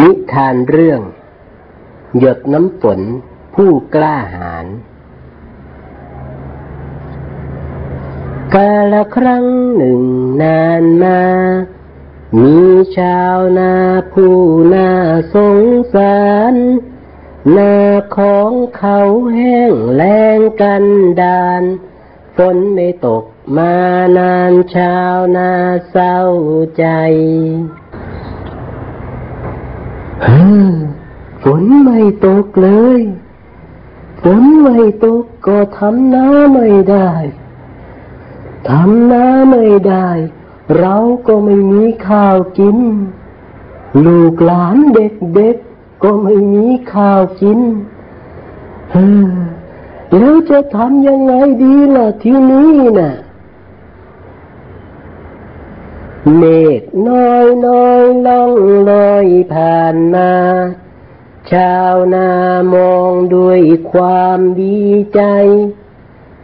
นิทานเรื่อง หยดน้ำฝนผู้กล้าหาญกาละครั้งหนึ่งนานมา มีชาวนาผู้น่าสงสาร นาของเขาแห้งแล้งกันดานฝนไม่ตกมานานชาวนาเศร้าใจ ฝนไม่ตกเลยฝนไม่ตกก็ทำน้าไม่ได้ทำน้าไม่ได้ เราก็ไม่มีข้าวกิน ลูกหลานเด็กๆก็ไม่มีข้าวกินเฮ้แล้วจะทำยังไงดีล่ะที่นี้น่ะ เมฆน้อยน้อยล่องลอยผ่านมา ชาวนามองด้วยความดีใจ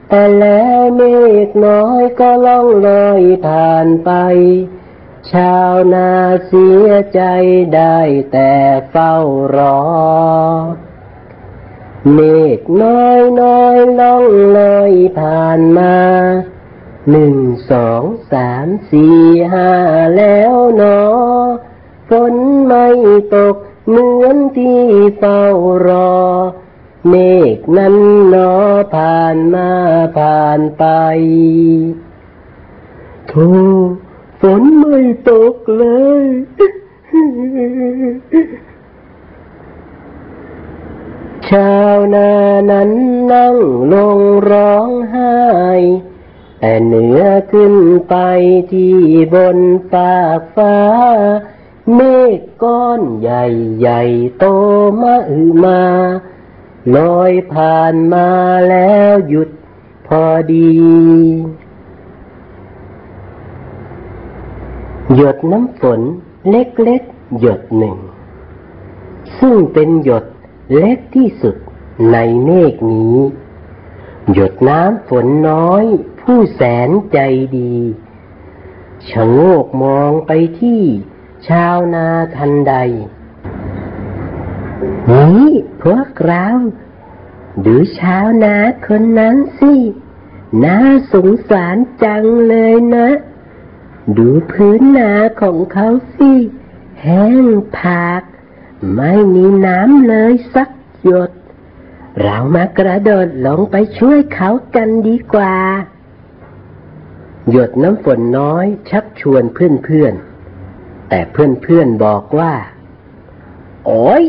แต่แล้วเมฆน้อยก็ล่องลอยผ่านไป ชาวนาเสียใจได้แต่เฝ้ารอ เมฆน้อยน้อยล่องลอยผ่านมาหนึ่งสอง สามสี่ห้าแล้วหนอฝนไม่ตกเหมือนที่เฝ้ารอ เมฆนั้นหนอผ่านมาผ่านไปโธ่ฝนไม่ตกเลย ชาวนานั้นนั่งลงร้องไห้ แต่เหนือขึ้นไปที่บนฟากฟ้า เมฆก้อนใหญ่ใหญ่โตมาอือมาลอยผ่านมาแล้วหยุดพอดี หยดน้ำฝนเล็กๆหยดหนึ่ง ซึ่งเป็นหยดเล็กที่สุดในเมฆนี้ หยดน้ำฝนน้อย ผู้แสนใจดีชะโงกมองไปที่ชาวนาทันใด นี่พวกเราดูชาวนาคนนั้นสิ น่าสงสารจังเลยนะ ดูพื้นนาของเขาสิ แห้งผาก ไม่มีน้ำเลยสักหยด เรามากระโดดลงไปช่วยเขากันดีกว่า หยดน้ำฝนน้อยชักชวนเพื่อนๆ แต่เพื่อนๆบอกว่า โอ้ย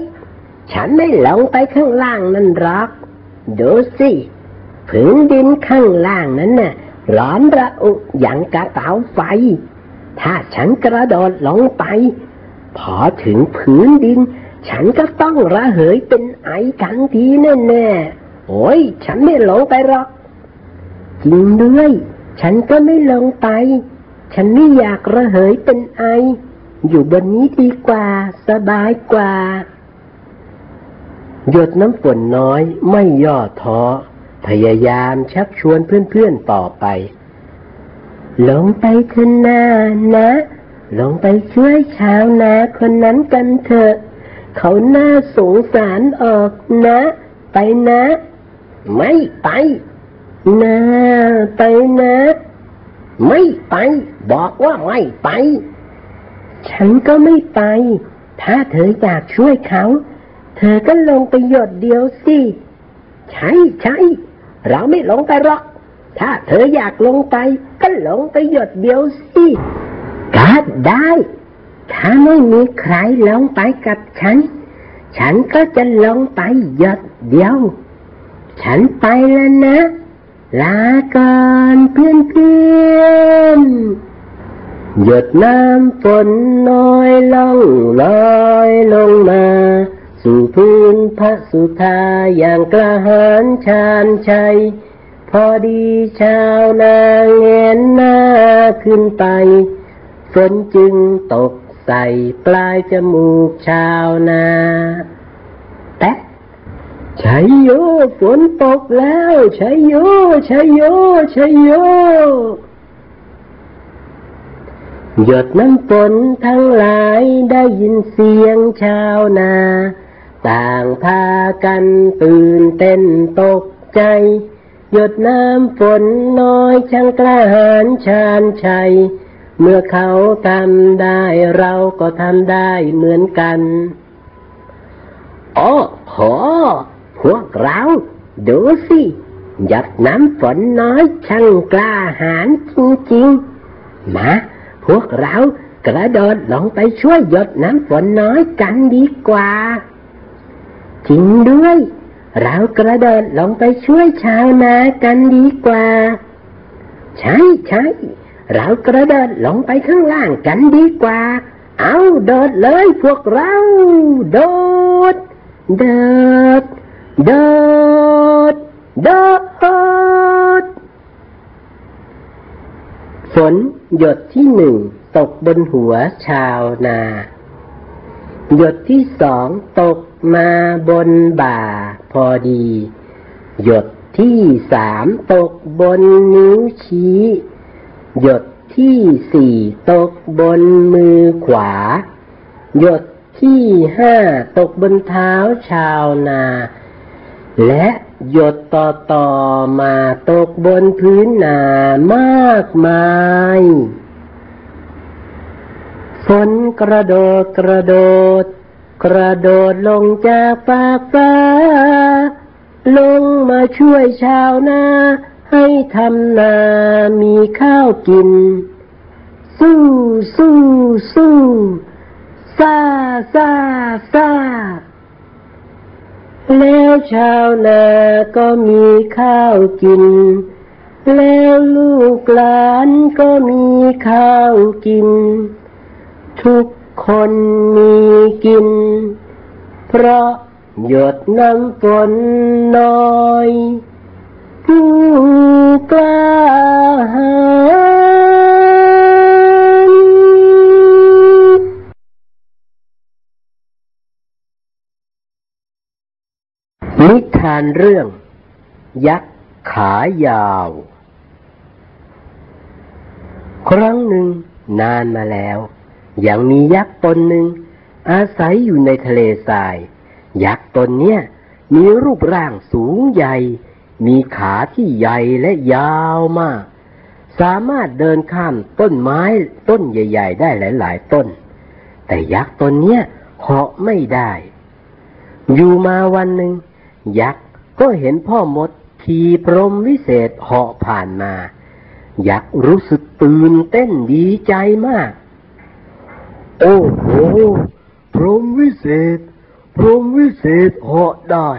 ฉันไม่ลงไปข้างล่างนั่นหรอก ดูสิพื้นดินข้างล่างนั้นน่ะร้อนระอุอย่างกระเตาไฟ ถ้าฉันกระโดดลงไป พอถึงพื้นดิน ฉันก็ต้องระเหยเป็นไอทันทีแน่ๆโอ้ย ฉันไม่ลงไปหรอก จริงด้วย ฉันก็ไม่ลงไป ฉันไม่อยากระเหยเป็นไอ อยู่บนนี้ดีกว่า สบายกว่า หยดน้ำฝนน้อยไม่ย่อท้อ พยายามชักชวนเพื่อนๆต่อไป ลงไปเถอะนานะ ลงไปช่วยชาวนาคนนั้นกันเถอะ เขาน่าสงสารออกนะ ไปนะ ไม่ไป นะไปนะ ไม่ไป บอกว่าไม่ไป ฉันก็ไม่ไป ถ้าเธออยากช่วยเขา เธอก็ลงไปหยดเดียวสิ ใช่ใช่เราไม่ลงไปหรอก ถ้าเธออยากลงไป ก็ลงไปหยดเดียวสิก็ได้ ถ้าไม่มีใครลงไปกับฉัน ฉันก็จะลงไปหยดเดียว ฉันไปแล้วนะ ลาก่อนเพื่อนเพื่อนหยดน้ำฝนน้อยล่องลอยลงมา สู่พื้นพระสุธาอย่างกระหายชาญชัย พอดีชาวนาเงนหน้าขึ้นไป ฝนจึงตกใส่ปลายจมูกชาวนา ชัยโยฝนตกแล้วชัยโยชัยโยชัยโย หยดน้ำฝนทั้งหลายได้ยินเสียงชาวนา ต่างพากันตื่นเต้นตกใจ หยดน้ำฝนน้อยช่างกล้าหาญชาญชัย เมื่อเขาทำได้เราก็ทำได้เหมือนกันโอ้โห พวกเราดูสิหยดน้ำฝนน้อยช่างกล้าหาญจริงๆมาพวกเรากระโดดลงไปช่วยหยดน้ำฝนน้อยกันดีกว่า จริงด้วย เรากระโดดลงไปช่วยชาวนากันดีกว่า ใช่ใช่เรากระโดดลงไปข้างล่างกันดีกว่า เอาโดดเลยพวกเรา โดด โดด โดดโดดฝนหยดที่หนึ่งตกบนหัวชาวนา หยดที่สองตกมาบนบ่าพอดี หยดที่สามตกบนนิ้วชี้ หยดที่สี่ตกบนมือขวา หยดที่ห้าตกบนเท้าชาวนา และหยดต่อต่อมาตกบนพื้นนามากมายฝนกระโดดกระโดด กระโดดลงจากฟากฟ้า ลงมาช่วยชาวนาให้ทำนามีข้าวกิน สู้สู้สู้ซาซาซา แล้วชาวนาก็มีข้าวกิน แล้วลูกหลานก็มีข้าวกิน ทุกคนมีกิน เพราะหยดน้ำฝนน้อย ผู้กล้าหาญ นิทานเรื่อง ยักษ์ขายาว ครั้งหนึ่งนานมาแล้ว ยังมียักษ์ตนหนึ่ง อาศัยอยู่ในทะเลทราย ยักษ์ตนเนี้ยมีรูปร่างสูงใหญ่ มีขาที่ใหญ่และยาวมาก สามารถเดินข้ามต้นไม้ต้นใหญ่ ๆ ได้หลาย ๆ ต้น แต่ยักษ์ตนเนี้ยเหาะไม่ได้อยู่มาวันหนึ่ง ยักษ์ก็เห็นพ่อมดขี่พรหมวิเศษเหาะผ่านมา ยักษ์รู้สึกตื่นเต้นดีใจมาก โอ้โห พรหมวิเศษ พรหมวิเศษเหาะได้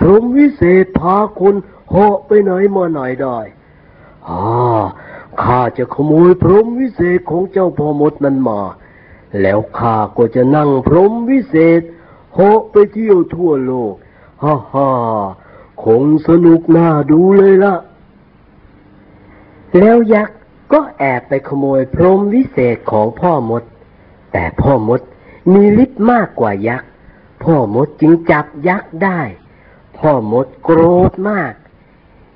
พรหมวิเศษพาคนเหาะไปไหนมาไหนได้อาข้าจะขโมยพรหมวิเศษของเจ้าพ่อมดนั้นมา แล้วข้าก็จะนั่งพรหมวิเศษเหาะไปเที่ยวทั่วโลก ฮ่าฮ่าคงสนุกน่าดูเลยล่ะ แล้วยักษ์ก็แอบไปขโมยพรหมวิเศษของพ่อมด แต่พ่อมดมีฤทธิ์มากกว่ายักษ์ พ่อมดจึงจับยักษ์ได้ พ่อมดโกรธมาก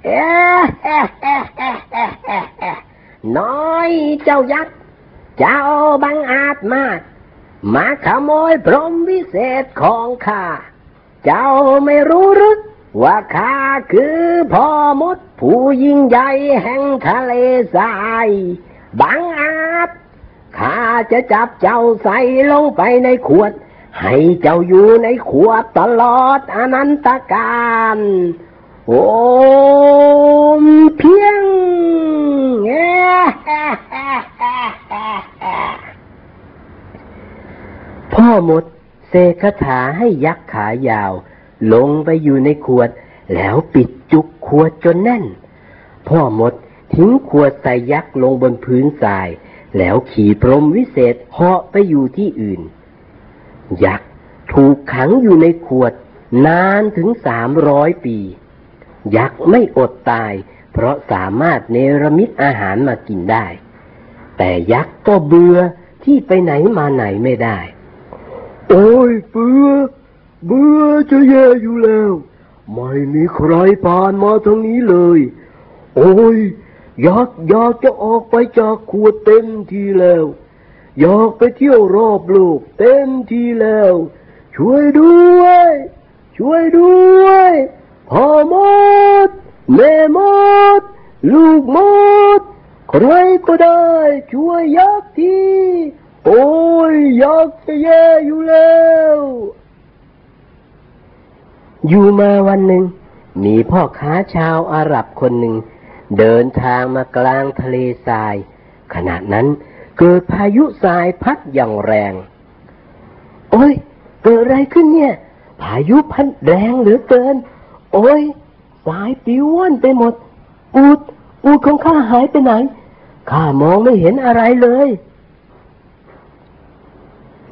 เอ๊ะเอะเอะเอะเอะเอะน้อยเจ้ายักษ์ เจ้าบังอาจมาก มาขโมยพรหมวิเศษของข้า เจ้าไม่รู้หรือว่าข้าคือพ่อมดผู้ยิ่งใหญ่แห่งทะเลทรายบังอาจข้าจะจับเจ้าใส่ลงไปในขวด ให้เจ้าอยู่ในขวดตลอดอนันตการโอมเพียงพ่อมด เสกคาถาให้ยักษ์ขายาว ลงไปอยู่ในขวด แล้วปิดจุกขวดจนแน่น พ่อมดทิ้งขวดใส่ยักษ์ลงบนพื้นทราย แล้วขี่พรมวิเศษเหาะไปอยู่ที่อื่น ยักษ์ถูกขังอยู่ในขวด นานถึงสามร้อยปี ยักษ์ไม่อดตาย เพราะสามารถเนรมิตอาหารมากินได้ แต่ยักษ์ก็เบื่อที่ไปไหนมาไหนไม่ได้ โอ้ยเบื่อเบื่อจะแย่อยู่แล้ว ไม่มีใครผ่านมาทางนี้เลย โอ้ยอยากอยากจะออกไปจากขวดเต็มทีแล้ว อยากไปเที่ยวรอบโลกเต็มทีแล้ว ช่วยด้วย ช่วยด้วยพ่อมดแม่มดลูกมดใครก็ได้ช่วยยักษ์ที โอ้ยยักจะแย่อยู่แล้ว อยู่มาวันหนึ่ง มีพ่อค้าชาวอาหรับคนหนึ่ง เดินทางมากลางทะเลทราย ขณะนั้นเกิดพายุทรายพัดอย่างแรง โอ้ย เกิดอะไรขึ้นเนี่ย พายุพัดแรงเหลือเกิน โอ้ย สายปิวว่อนไปหมด อูด อูดของข้าหายไปไหน ข้ามองไม่เห็นอะไรเลย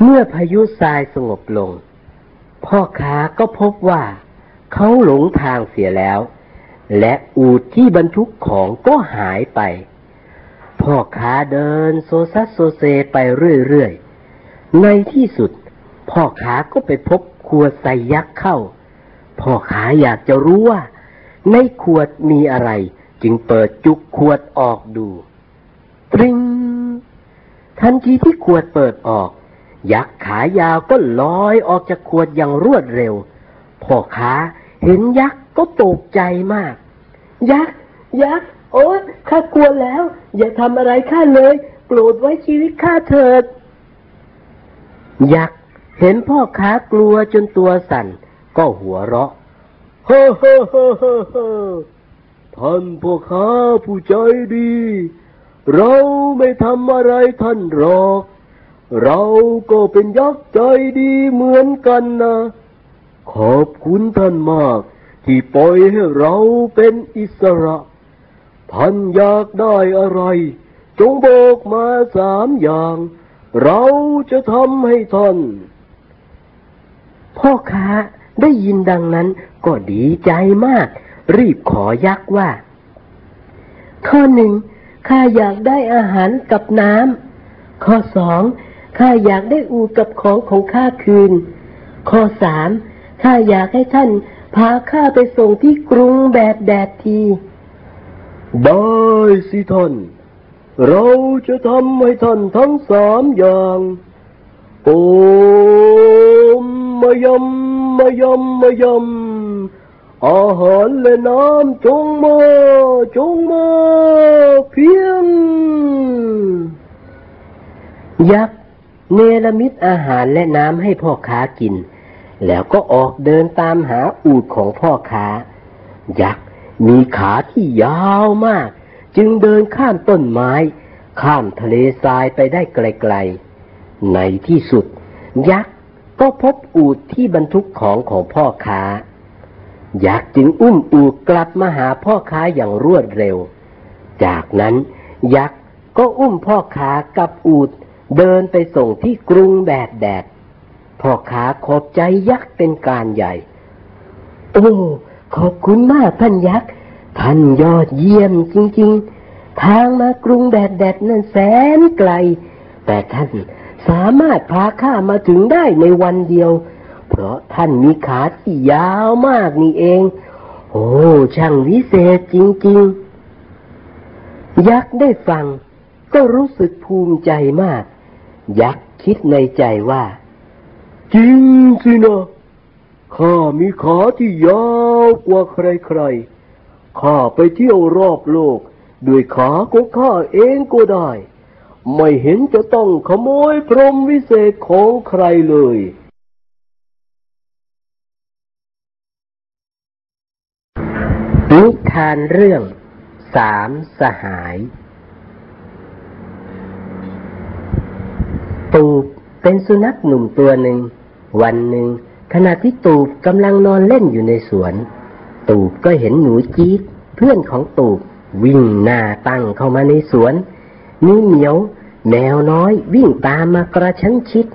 เมื่อพายุทรายสงบลง พ่อค้าก็พบว่า เขาหลงทางเสียแล้ว และอูดที่บรรทุกของก็หายไป พ่อค้าเดินโซซัสโซเซไปเรื่อยๆ ในที่สุด พ่อค้าก็ไปพบขวดใส่ยักษ์เข้า พ่อค้าอยากจะรู้ว่า ในขวดมีอะไร จึงเปิดจุกขวดออกดู ตริง ทันทีที่ขวดเปิดออก ยักษ์ขายาวก็ลอยออกจากขวดอย่างรวดเร็ว พ่อค้าเห็นยักษ์ก็ตกใจมาก ยักษ์ยักษ์โอ๊ยข้ากลัวแล้ว อย่าทำอะไรข้าเลยโปรดไว้ชีวิตข้าเถิด ยักษ์เห็นพ่อค้ากลัวจนตัวสั่น ก็หัวเราะเฮ้อเฮ้อเฮ้อเฮ้อเฮ้อท่านพ่อค้าผู้ใจดี เราไม่ทำอะไรท่านหรอก เราก็เป็นยักษ์ใจดีเหมือนกันนะ ขอบคุณท่านมาก ที่ปล่อยให้เราเป็นอิสระ ท่านอยากได้อะไร จงบอกมาสามอย่าง เราจะทำให้ท่าน พ่อค้าได้ยินดังนั้นก็ดีใจมาก รีบขอยักษ์ว่า ข้อหนึ่งข้าอยากได้อาหารกับน้ำข้อสอง ข้าอยากได้อูกับของของข้าคืน ข้อสามข้าอยากให้ท่านพาข้าไปส่งที่กรุงแบบแดดที ได้สิท่าน เราจะทำให้ท่านทั้งสามอย่างโอมมะยำมะยำมะยำอาหารและน้ำจงมาจงมาเพียงยักษ์ เนรมิตอาหารและน้ำให้พ่อค้ากิน แล้วก็ออกเดินตามหาอูดของพ่อค้า ยักษ์มีขาที่ยาวมาก จึงเดินข้ามต้นไม้ ข้ามทะเลทรายไปได้ไกลๆ ในที่สุด ยักษ์ก็พบอูดที่บรรทุกของของพ่อค้า ยักษ์จึงอุ้มอูดกลับมาหาพ่อค้าอย่างรวดเร็ว จากนั้น ยักษ์ก็อุ้มพ่อค้ากับอูด เดินไปส่งที่กรุงแบดแดดพ่อค้าขอบใจยักษ์เป็นการใหญ่ โอ้ ขอบคุณมากท่านยักษ์ ท่านยอดเยี่ยมจริง ๆ ทางมากรุงแดดแดดนั้นแสนไกล แต่ท่านสามารถพาข้ามาถึงได้ในวันเดียว เพราะท่านมีขาที่ยาวมากนี่เอง โอ้ช่างวิเศษจริง ๆ ยักษ์ได้ฟังก็รู้สึกภูมิใจมาก ยักษ์คิดในใจว่า จริงสินะข้ามีขาที่ยาวกว่าใครๆ ข้าไปเที่ยวรอบโลก ด้วยขาของข้าเองก็ได้ ไม่เห็นจะต้องขโมยพรหมวิเศษของใครเลยนิทานเรื่องสามสหาย ตูบเป็นสุนัขหนุ่มตัวหนึ่ง วันหนึ่ง ขณะที่ตูบกำลังนอนเล่นอยู่ในสวน ตูบก็เห็นหนูจี๊ดเพื่อนของตูบวิ่งหน้าตั้งเข้ามาในสวนมีเหมียว แมวน้อยวิ่งตามมากระชั้นชิด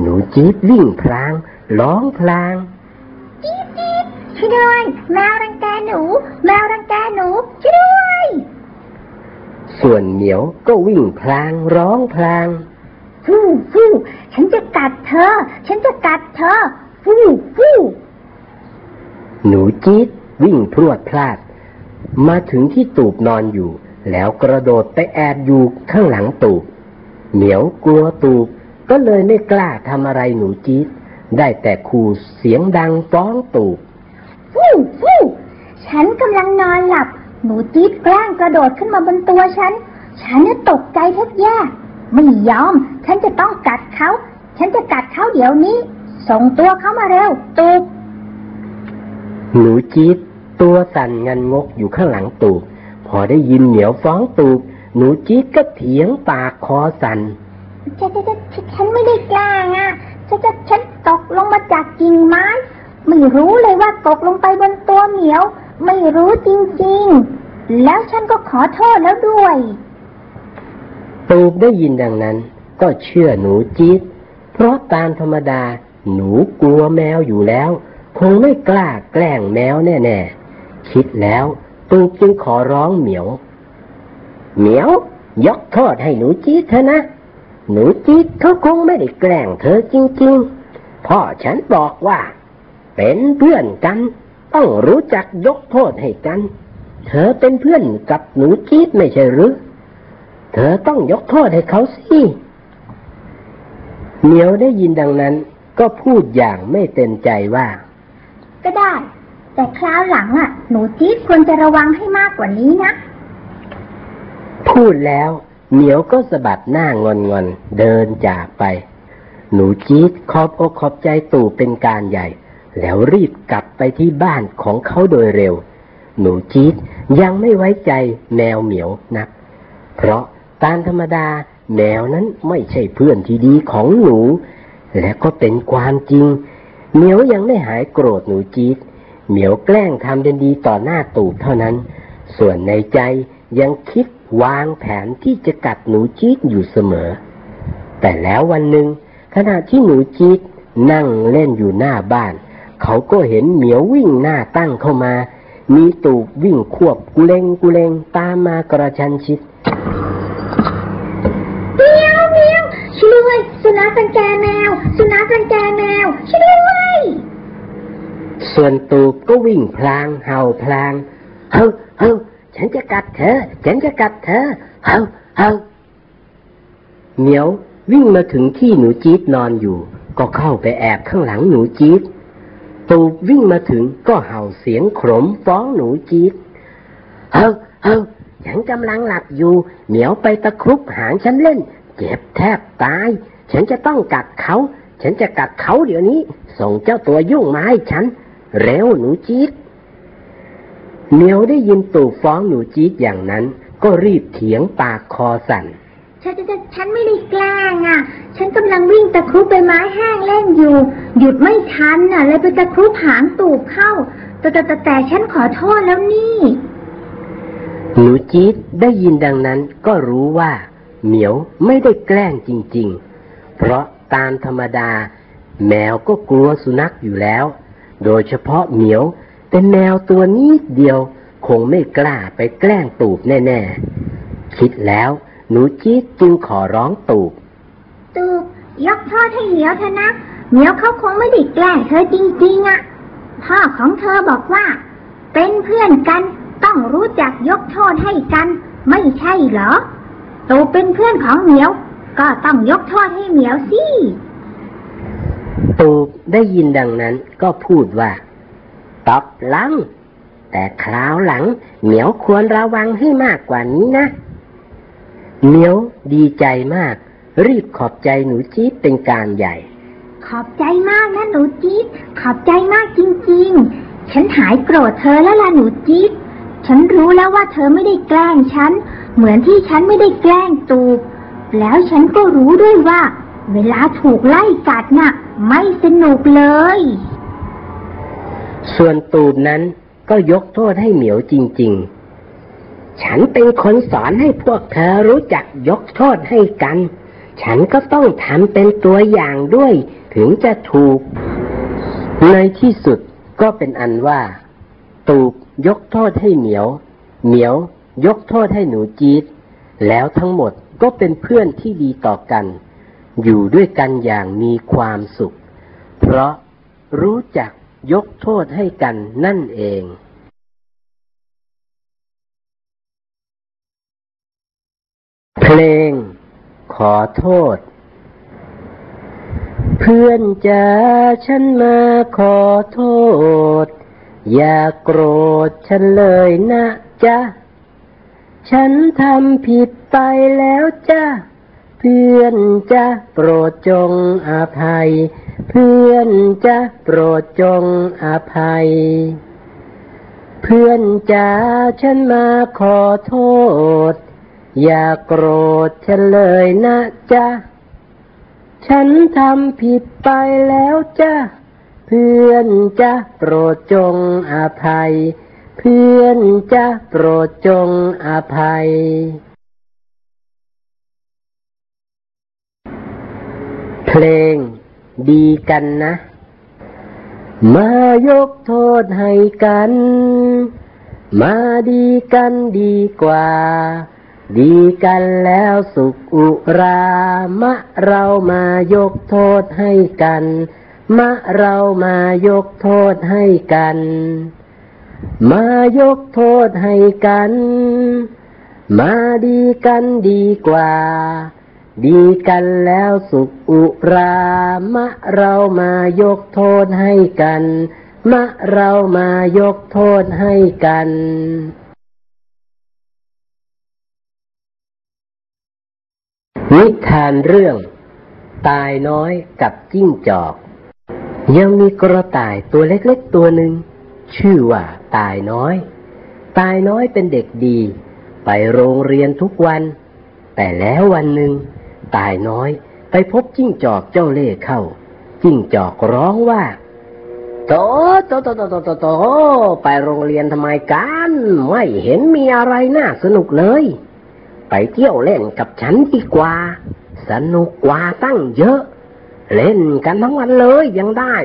หนูจี๊ดวิ่งพลาง ร้องพลาง จี๊ดจี๊ดช่วยด้วยแมวรังแกหนู แมวรังแกหนูช่วยด้วย ส่วนเหมียวก็วิ่งพลางร้องพลาง ฟู่ฟู่ฉันจะกัดเธอ ฉันจะกัดเธอ ฟู่ฟู่หนูจี๊ดวิ่งพรวดพลาด มาถึงที่ตูบนอนอยู่ แล้วกระโดดไปแอบอยู่ข้างหลังตูบ เหมียวกลัวตูบ ก็เลยไม่กล้าทำอะไรหนูจี๊ดได้แต่ขู่เสียงดังฟ้องตูบฟู่ฟู่ฉันกำลังนอนหลับ หนูจี๊ดแกล้งกระโดดขึ้นมาบนตัวฉัน ฉันน่ะตกใจแทบแย่ ไม่ยอม ฉันจะต้องกัดเขา ฉันจะกัดเขาเดี๋ยวนี้ ส่งตัวเขามาเร็ว ตูบ หนูจี๊ดตัวสั่นงันงกอยู่ข้างหลังตูบ พอได้ยินเหมียวฟ้องตูบ หนูจี๊ดก็เถียงปากคอสั่นฉันฉันฉันฉันไม่ได้แกล้งอะฉันฉันฉันตกลงมาจากกิ่งไม้ ไม่รู้เลยว่าตกลงไปบนตัวเหมียว ไม่รู้จริงๆ แล้วฉันก็ขอโทษแล้วด้วย ตูบได้ยินดังนั้น ก็เชื่อหนูจี๊ดเพราะตามธรรมดาหนูกลัวแมวอยู่แล้ว คงไม่กล้าแกล้งแมวแน่ๆ คิดแล้วตูบจึงขอร้องเหมียว เหมียวยกโทษให้หนูจี๊ดเถอะนะ หนูจี๊ดเขาคงไม่ได้แกล้งเธอจริงๆ พ่อฉันบอกว่า เป็นเพื่อนกัน ต้องรู้จักยกโทษให้กัน เธอเป็นเพื่อนกับหนูจี๊ดไม่ใช่หรือ เธอต้องยกโทษให้เขาสิเหมียวได้ยินดังนั้นก็พูดอย่างไม่เต็มใจว่า ก็ได้ แต่คราวหลังอะ หนูจี๊ดควรจะระวังให้มากกว่านี้นะ พูดแล้วเหมียวก็สะบัดหน้างอนงอนๆเดินจากไป หนูจี๊ดขอบอกขอบใจตู่เป็นการใหญ่ แล้วรีบกลับไปที่บ้านของเขาโดยเร็ว หนูจี๊ดยังไม่ไว้ใจแมวเหมียวนัก เพราะ ตามธรรมดาแมวนั้นไม่ใช่เพื่อนที่ดีของหนู และก็เป็นความจริง เหมียวยังไม่หายโกรธหนูจี๊ดเหมียวแกล้งทำเดนดีต่อหน้าตูบเท่านั้น ส่วนในใจยังคิดวางแผนที่จะกัดหนูจี๊ดอยู่เสมอ แต่แล้ววันหนึ่งขณะที่หนูจี๊ดนั่งเล่นอยู่หน้าบ้าน เขาก็เห็นเหมียววิ่งหน้าตั้งเข้ามา มีตูบวิ่งควบกุเลงกุเลงตามมากระชันชิด เมียวเมียว ช่วยด้วย สุนัขรังแกแมว สุนัขรังแกแมว ช่วยด้วย ส่วนตูบก็วิ่งพลาง เห่าพลาง เฮ้าเฮ้าฉันจะกัดเธอ ฉันจะกัดเธอ เฮ้าเฮ้าเหมียววิ่งมาถึงที่หนูจี๊ดนอนอยู่ ก็เข้าไปแอบข้างหลังหนูจี๊ด ตูบวิ่งมาถึงก็เห่าเสียงขมฟ้องหนูจี๊ด เฮ้าเฮ้าฉันกำลังหลับอยู่ เหมียวไปตะครุบหางฉันเล่น เจ็บแทบตาย ฉันจะต้องกัดเขา ฉันจะกัดเขาเดี๋ยวนี้ ส่งเจ้าตัวยุ่งมาให้ฉัน เร็วหนูจี๊ดเหมียวได้ยินตูบฟ้องหนูจี๊ดอย่างนั้น ก็รีบเถียงปากคอสั่นฉันฉันฉันไม่ได้แกล้งอะ ฉันกำลังวิ่งตะครุบใบไม้แห้งเล่นอยู่ หยุดไม่ทันน่ะ เลยไปตะครุบหางตูบเข้าแต่แต่แต่แต่ฉันขอโทษแล้วนี่ หนูจี๊ดได้ยินดังนั้นก็รู้ว่า เหมียวไม่ได้แกล้งจริง ๆ เพราะตามธรรมดา แมวก็กลัวสุนัขอยู่แล้ว โดยเฉพาะเหมียว เป็นแมวตัวนิดเดียว คงไม่กล้าไปแกล้งตูบแน่ๆ คิดแล้วหนูจี๊ดจึงขอร้องตูบ ตูบยกโทษให้เหมียวเถอะนะ เหมียวเขาคงไม่ได้แกล้งเธอจริงๆอะ พ่อของเธอบอกว่า เป็นเพื่อนกันต้องรู้จักยกโทษให้กัน ไม่ใช่เหรอ ตูบเป็นเพื่อนของเหมียว ก็ต้องยกโทษให้เหมียวสิตูบได้ยินดังนั้นก็พูดว่าตอบหลัง แต่คราวหลัง เหมียวควรระวังให้มากกว่านี้นะ เหมียวดีใจมาก รีบขอบใจหนูจี๊ดเป็นการใหญ่ ขอบใจมากนะหนูจี๊ดขอบใจมากจริง ๆ ฉันหายโกรธเธอแล้วล่ะหนูจี๊ด ฉันรู้แล้วว่าเธอไม่ได้แกล้งฉัน เหมือนที่ฉันไม่ได้แกล้งตูบ แล้วฉันก็รู้ด้วยว่า เวลาถูกไล่กัดน่ะ ไม่สนุกเลย ส่วนตูบนั้นก็ยกโทษให้เหมียวจริง ๆ ฉันเป็นคนสอนให้พวกเธอรู้จักยกโทษให้กัน ฉันก็ต้องทำเป็นตัวอย่างด้วย ถึงจะถูก ในที่สุดก็เป็นอันว่า ตูบ ยกโทษให้เหมียว เหมียวยกโทษให้หนูจี๊ดแล้วทั้งหมดก็เป็นเพื่อนที่ดีต่อกัน อยู่ด้วยกันอย่างมีความสุข เพราะรู้จักยกโทษให้กันนั่นเองเพลง ขอโทษ เพื่อนจะฉันมาขอโทษ อย่าโกรธฉันเลยนะจ๊ะ ฉันทำผิดไปแล้วจ้ะ เพื่อนจ้ะโปรดจงอภัย เพื่อนจ้ะโปรดจงอภัย เพื่อนจ๋าฉันมาขอโทษ อย่าโกรธฉันเลยนะจ๊ะ ฉันทำผิดไปแล้วจ้ะ เพื่อนจะโปรดจงอภัย เพื่อนจะโปรดจงอภัย เพลงดีกันนะ มายกโทษให้กัน มาดีกันดีกว่า ดีกันแล้วสุขอุรามะเรามายกโทษให้กัน มะเรามายกโทษให้กัน มายกโทษให้กัน มาดีกันดีกว่า ดีกันแล้วสุขอุรามะเรามายกโทษให้กัน มะเรามายกโทษให้กันนิทานเรื่อง ตายน้อยกับจิ้งจอก ยังมีกระต่ายตัวเล็กๆตัวหนึ่งชื่อว่าตายน้อย ตายน้อยเป็นเด็กดี ไปโรงเรียนทุกวัน แต่แล้ววันหนึ่งตายน้อยไปพบจิ้งจอกเจ้าเล่ห์เข้า จิ้งจอกร้องว่าโตโตโตโตโตโตโตไปโรงเรียนทำไมกัน ไม่เห็นมีอะไรน่าสนุกเลย ไปเที่ยวเล่นกับฉันดีกว่า สนุกกว่าตั้งเยอะ เล่นกันทั้งวันเลยยังได้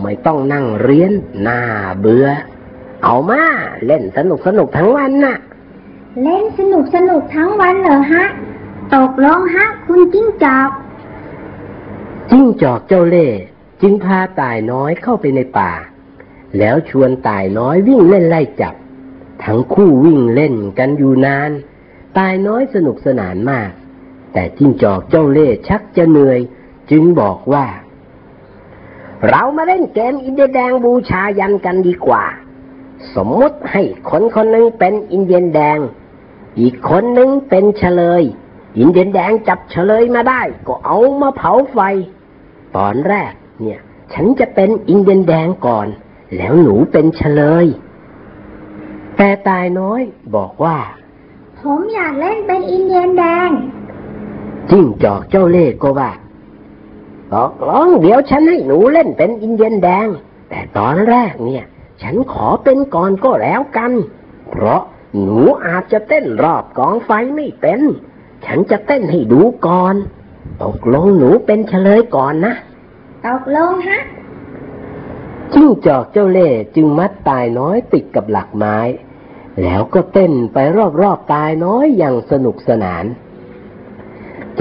ไม่ต้องนั่งเรียนน่าเบื่อ เอามาเล่นสนุกสนุกทั้งวันน่ะ เล่นสนุกสนุกทั้งวันเหรอฮะ ตกลงฮะ คุณจิ้งจอก จิ้งจอกเจ้าเล่ห์จึงพาตายน้อยเข้าไปในป่า แล้วชวนตายน้อยวิ่งเล่นไล่จับ ทั้งคู่วิ่งเล่นกันอยู่นาน ตายน้อยสนุกสนานมาก แต่จิ้งจอกเจ้าเล่ห์ชักจะเหนื่อย จึงบอกว่า เรามาเล่นเกมอินเดียแดงบูชายันกันดีกว่า สมมติให้คนคนหนึ่งเป็นอินเดียนแดง อีกคนหนึ่งเป็นเฉลย อินเดียนแดงจับเฉลยมาได้ ก็เอามาเผาไฟ ตอนแรกเนี่ย ฉันจะเป็นอินเดียนแดงก่อน แล้วหนูเป็นเฉลย แต่ตายน้อยบอกว่า ผมอยากเล่นเป็นอินเดียนแดงจิ้งจอกเจ้าเล่ห์ก็ว่า ตกลงเดี๋ยวฉันให้หนูเล่นเป็นอินเดียนแดง แต่ตอนแรกเนี่ย ฉันขอเป็นก่อนก็แล้วกัน เพราะหนูอาจจะเต้นรอบกองไฟไม่เป็น ฉันจะเต้นให้ดูก่อน ตกลงหนูเป็นเฉลยก่อนนะ ตกลงฮะจิ้งจอกเจ้าเล่ห์จึงมัดตายน้อยติดกับหลักไม้ แล้วก็เต้นไปรอบๆตายน้อยอย่างสนุกสนาน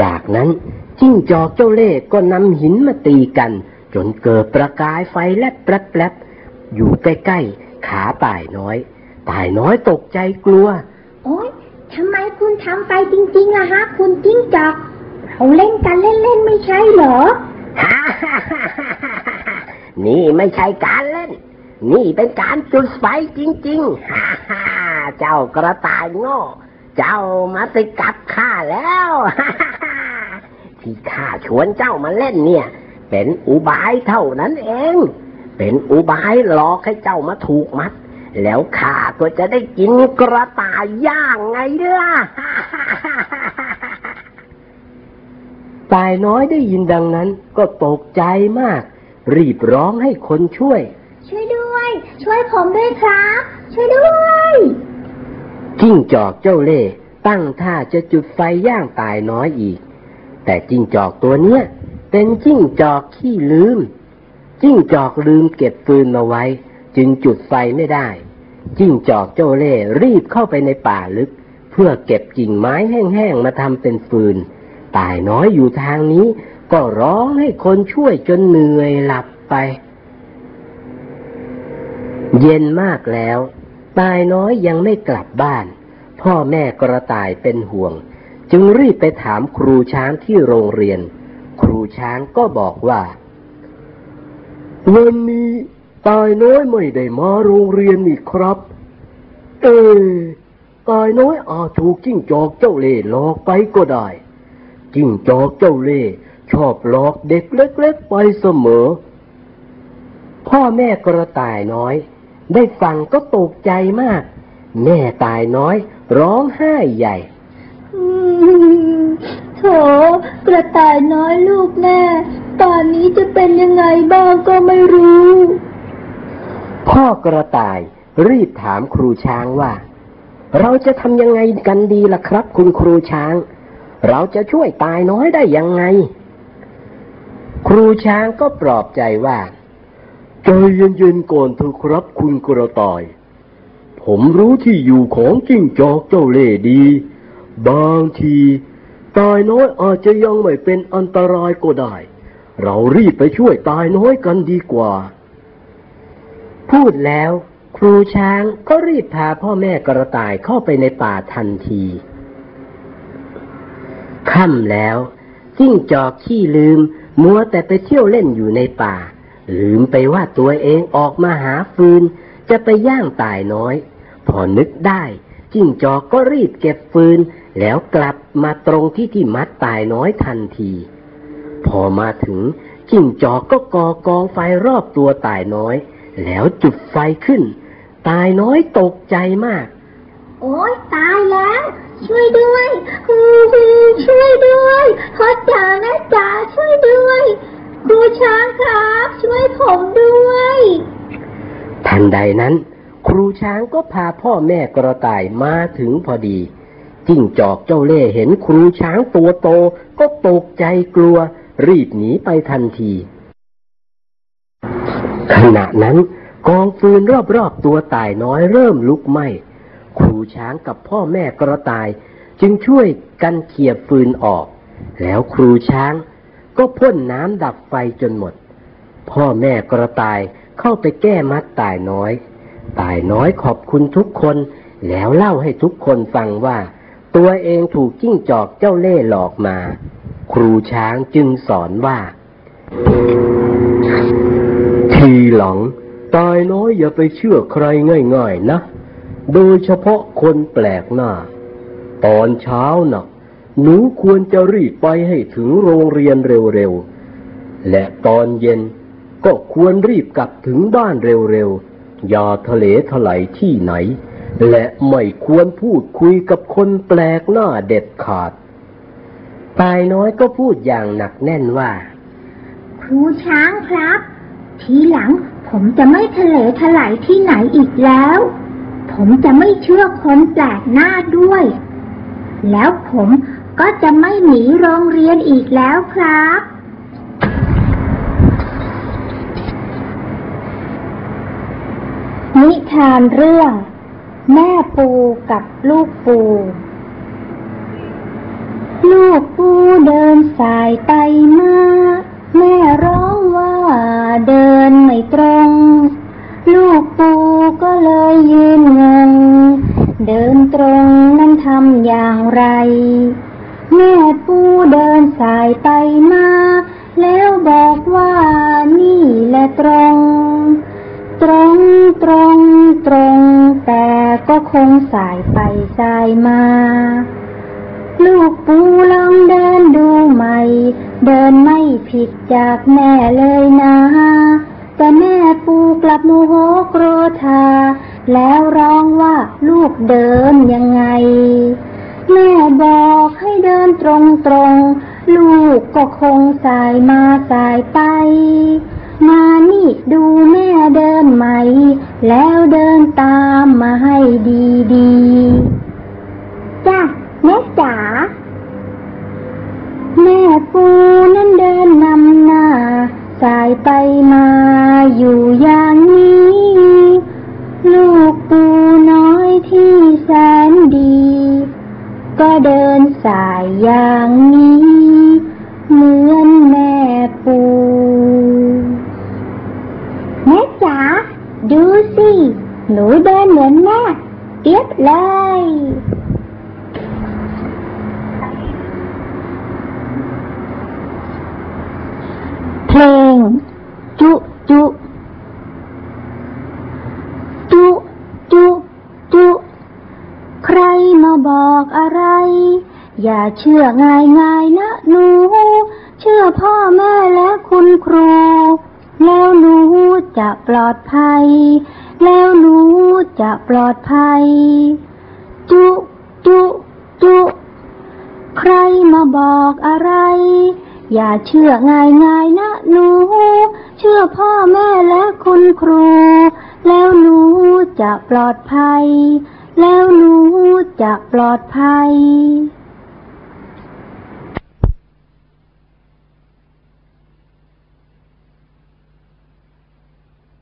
จากนั้น จิ้งจอกเจ้าเล่ห์ก็นำหินมาตีกัน จนเกิดประกายไฟแลบแปลบๆอยู่ใกล้ๆ ขาตายน้อยตายน้อยตกใจกลัว โอ๊ยทำไมคุณทำไปจริงๆล่ะฮะ คุณจิ้งจอกเราเล่นกันเล่นๆไม่ใช่เหรอนี่ไม่ใช่การเล่น นี่เป็นการจุดไฟจริงๆฮ่าฮ่าเจ้ากระต่ายโง่ เจ้ามาติดกับข้าแล้วฮ่าฮ่า ที่ข้าชวนเจ้ามาเล่นเนี่ย เป็นอุบายเท่านั้นเอง เป็นอุบายหลอกให้เจ้ามาถูกมัด แล้วข้าก็จะได้กินกระต่ายย่างไงล่ะตายน้อยได้ยินดังนั้นก็ตกใจมาก รีบร้องให้คนช่วย ช่วยด้วย ช่วยผมด้วยครับ ช่วยด้วยจิ้งจอกเจ้าเล่ห์ตั้งท่าจะจุดไฟย่างตายน้อยอีก แต่จิ้งจอกตัวเนี้ยเป็นจิ้งจอกขี้ลืม จิ้งจอกลืมเก็บฟืนมาไว้ จึงจุดไฟไม่ได้ จิ้งจอกเจ้าเล่รีบเข้าไปในป่าลึก เพื่อเก็บกิ่งไม้แห้งๆมาทำเป็นฟืนตายน้อยอยู่ทางนี้ ก็ร้องให้คนช่วยจนเหนื่อยหลับไป เย็นมากแล้ว ตายน้อยยังไม่กลับบ้าน พ่อแม่กระต่ายเป็นห่วง จึงรีบไปถามครูช้างที่โรงเรียน ครูช้างก็บอกว่าวันนี้ตายน้อยไม่ได้มาโรงเรียนนี่ครับ เออตายน้อยอาจถูกจิ้งจอกเจ้าเล่ห์หลอกไปก็ได้ จิ้งจอกเจ้าเล่ห์ชอบหลอกเด็กเล็กๆไปเสมอ พ่อแม่กระต่ายน้อย ได้ฟังก็ตกใจมาก แม่ตายน้อย ร้องไห้ใหญ่ โถกระต่ายน้อยลูกแม่ตอนนี้จะเป็นยังไงบ้างก็ไม่รู้ พ่อกระต่ายรีบถามครูช้างว่า เราจะทำยังไงกันดีล่ะครับ คุณครูช้าง เราจะช่วยตายน้อยได้ยังไง ครูช้างก็ปลอบใจว่าใจเย็นๆก่อนเถอะครับ คุณกระต่าย ผมรู้ที่อยู่ของจิ้งจอกเจ้าเล่ดี บางที ตายน้อยอาจจะยังไม่เป็นอันตรายก็ได้ เรารีบไปช่วยตายน้อยกันดีกว่า พูดแล้ว ครูช้างก็รีบพาพ่อแม่กระต่ายเข้าไปในป่าทันทีค่ำแล้วจิ้งจอกขี้ลืม มัวแต่ไปเที่ยวเล่นอยู่ในป่า ลืมไปว่าตัวเองออกมาหาฟืน จะไปย่างตายน้อย พอนึกได้ จิ้งจอกก็รีบเก็บฟืน แล้วกลับมาตรงที่ที่มัดตายน้อยทันที พอมาถึงจิ้งจอกก็ก่อกองไฟรอบตัวตายน้อย แล้วจุดไฟขึ้น ตายน้อยตกใจมาก โอ๊ยตายแล้ว ช่วยด้วยอืมช่วยด้วยพ่อจ๋าแม่จ๋าช่วยด้วยครูช้างครับ ช่วยผมด้วย ทันใดนั้น ครูช้างก็พาพ่อแม่กระต่ายมาถึงพอดี จิ้งจอกเจ้าเล่ห์เห็นครูช้างตัวโต ก็ตกใจกลัว รีบหนีไปทันที ขณะนั้นกองฟืนรอบๆตัวตายน้อยเริ่มลุกไหม้ครูช้างกับพ่อแม่กระต่าย จึงช่วยกันเขี่ยฟืนออก แล้วครูช้างก็พ่นน้ำดับไฟจนหมด พ่อแม่กระต่ายเข้าไปแก้มัดตายน้อย ตายน้อยขอบคุณทุกคนแล้วเล่าให้ทุกคนฟังว่า ตัวเองถูกจิ้งจอกเจ้าเล่ห์หลอกมา ครูช้างจึงสอนว่า ทีหลัง ตายน้อยอย่าไปเชื่อใครง่ายๆนะ โดยเฉพาะคนแปลกหน้า ตอนเช้านะ่ะหนูควรจะรีบไปให้ถึงโรงเรียนเร็วๆ และตอนเย็นก็ควรรีบกลับถึงบ้านเร็วๆ อย่าทะเลถลายที่ไหน และไม่ควรพูดคุยกับคนแปลกหน้าเด็ดขาดตายน้อยก็พูดอย่างหนักแน่นว่า ครูช้างครับ ทีหลังผมจะไม่ทะเลถลายที่ไหนอีกแล้ว ผมจะไม่เชื่อคนแปลกหน้าด้วย แล้วผมก็จะไม่หนีโรงเรียนอีกแล้วครับนิทานเรื่อง แม่ปูกับลูกปู ลูกปูเดินสายไปมา แม่ร้องว่าเดินไม่ตรง ลูกปูก็เลยยืนงง เดินตรงนั้นทำอย่างไร แม่ปูเดินสายไปมา แล้วบอกว่านี่แหละตรง ตรงตรงตรง แต่ก็คงสายไปสายมา ลูกปูลองเดินดูใหม่ เดินไม่ผิดจากแม่เลยนะ แต่แม่ปูกลับโมโหโกรธา แล้วร้องว่าลูกเดินยังไง แม่บอกให้เดินตรงตรง ลูกก็คงสายมาสายไป มานี่ดูแม่เดินใหม่แล้วเดินตามมาให้ดีดีๆจ้ะแม่จ๋า แม่ปูนั้นเดินนำหน้า สายไปมาอยู่อย่างนี้ ลูกปูน้อยที่แสนดี ก็เดินสายอย่างนี้ เหมือนแม่ปูแม่าดูสิ หนูเดินเหมือนแม่เอียบเลย เพลง จุจุจุจุจุ ใครมาบอกอะไร อย่าเชื่อง่ายง่ายนะหนู เชื่อพ่อแม่และคุณครู แล้วหนู จะปลอดภัย แล้วหนูจะปลอดภัย จุจุจุ ใครมาบอกอะไร อย่าเชื่อง่ายง่ายนะหนู เชื่อพ่อแม่และคุณครู แล้วหนูจะปลอดภัย แล้วหนูจะปลอดภัย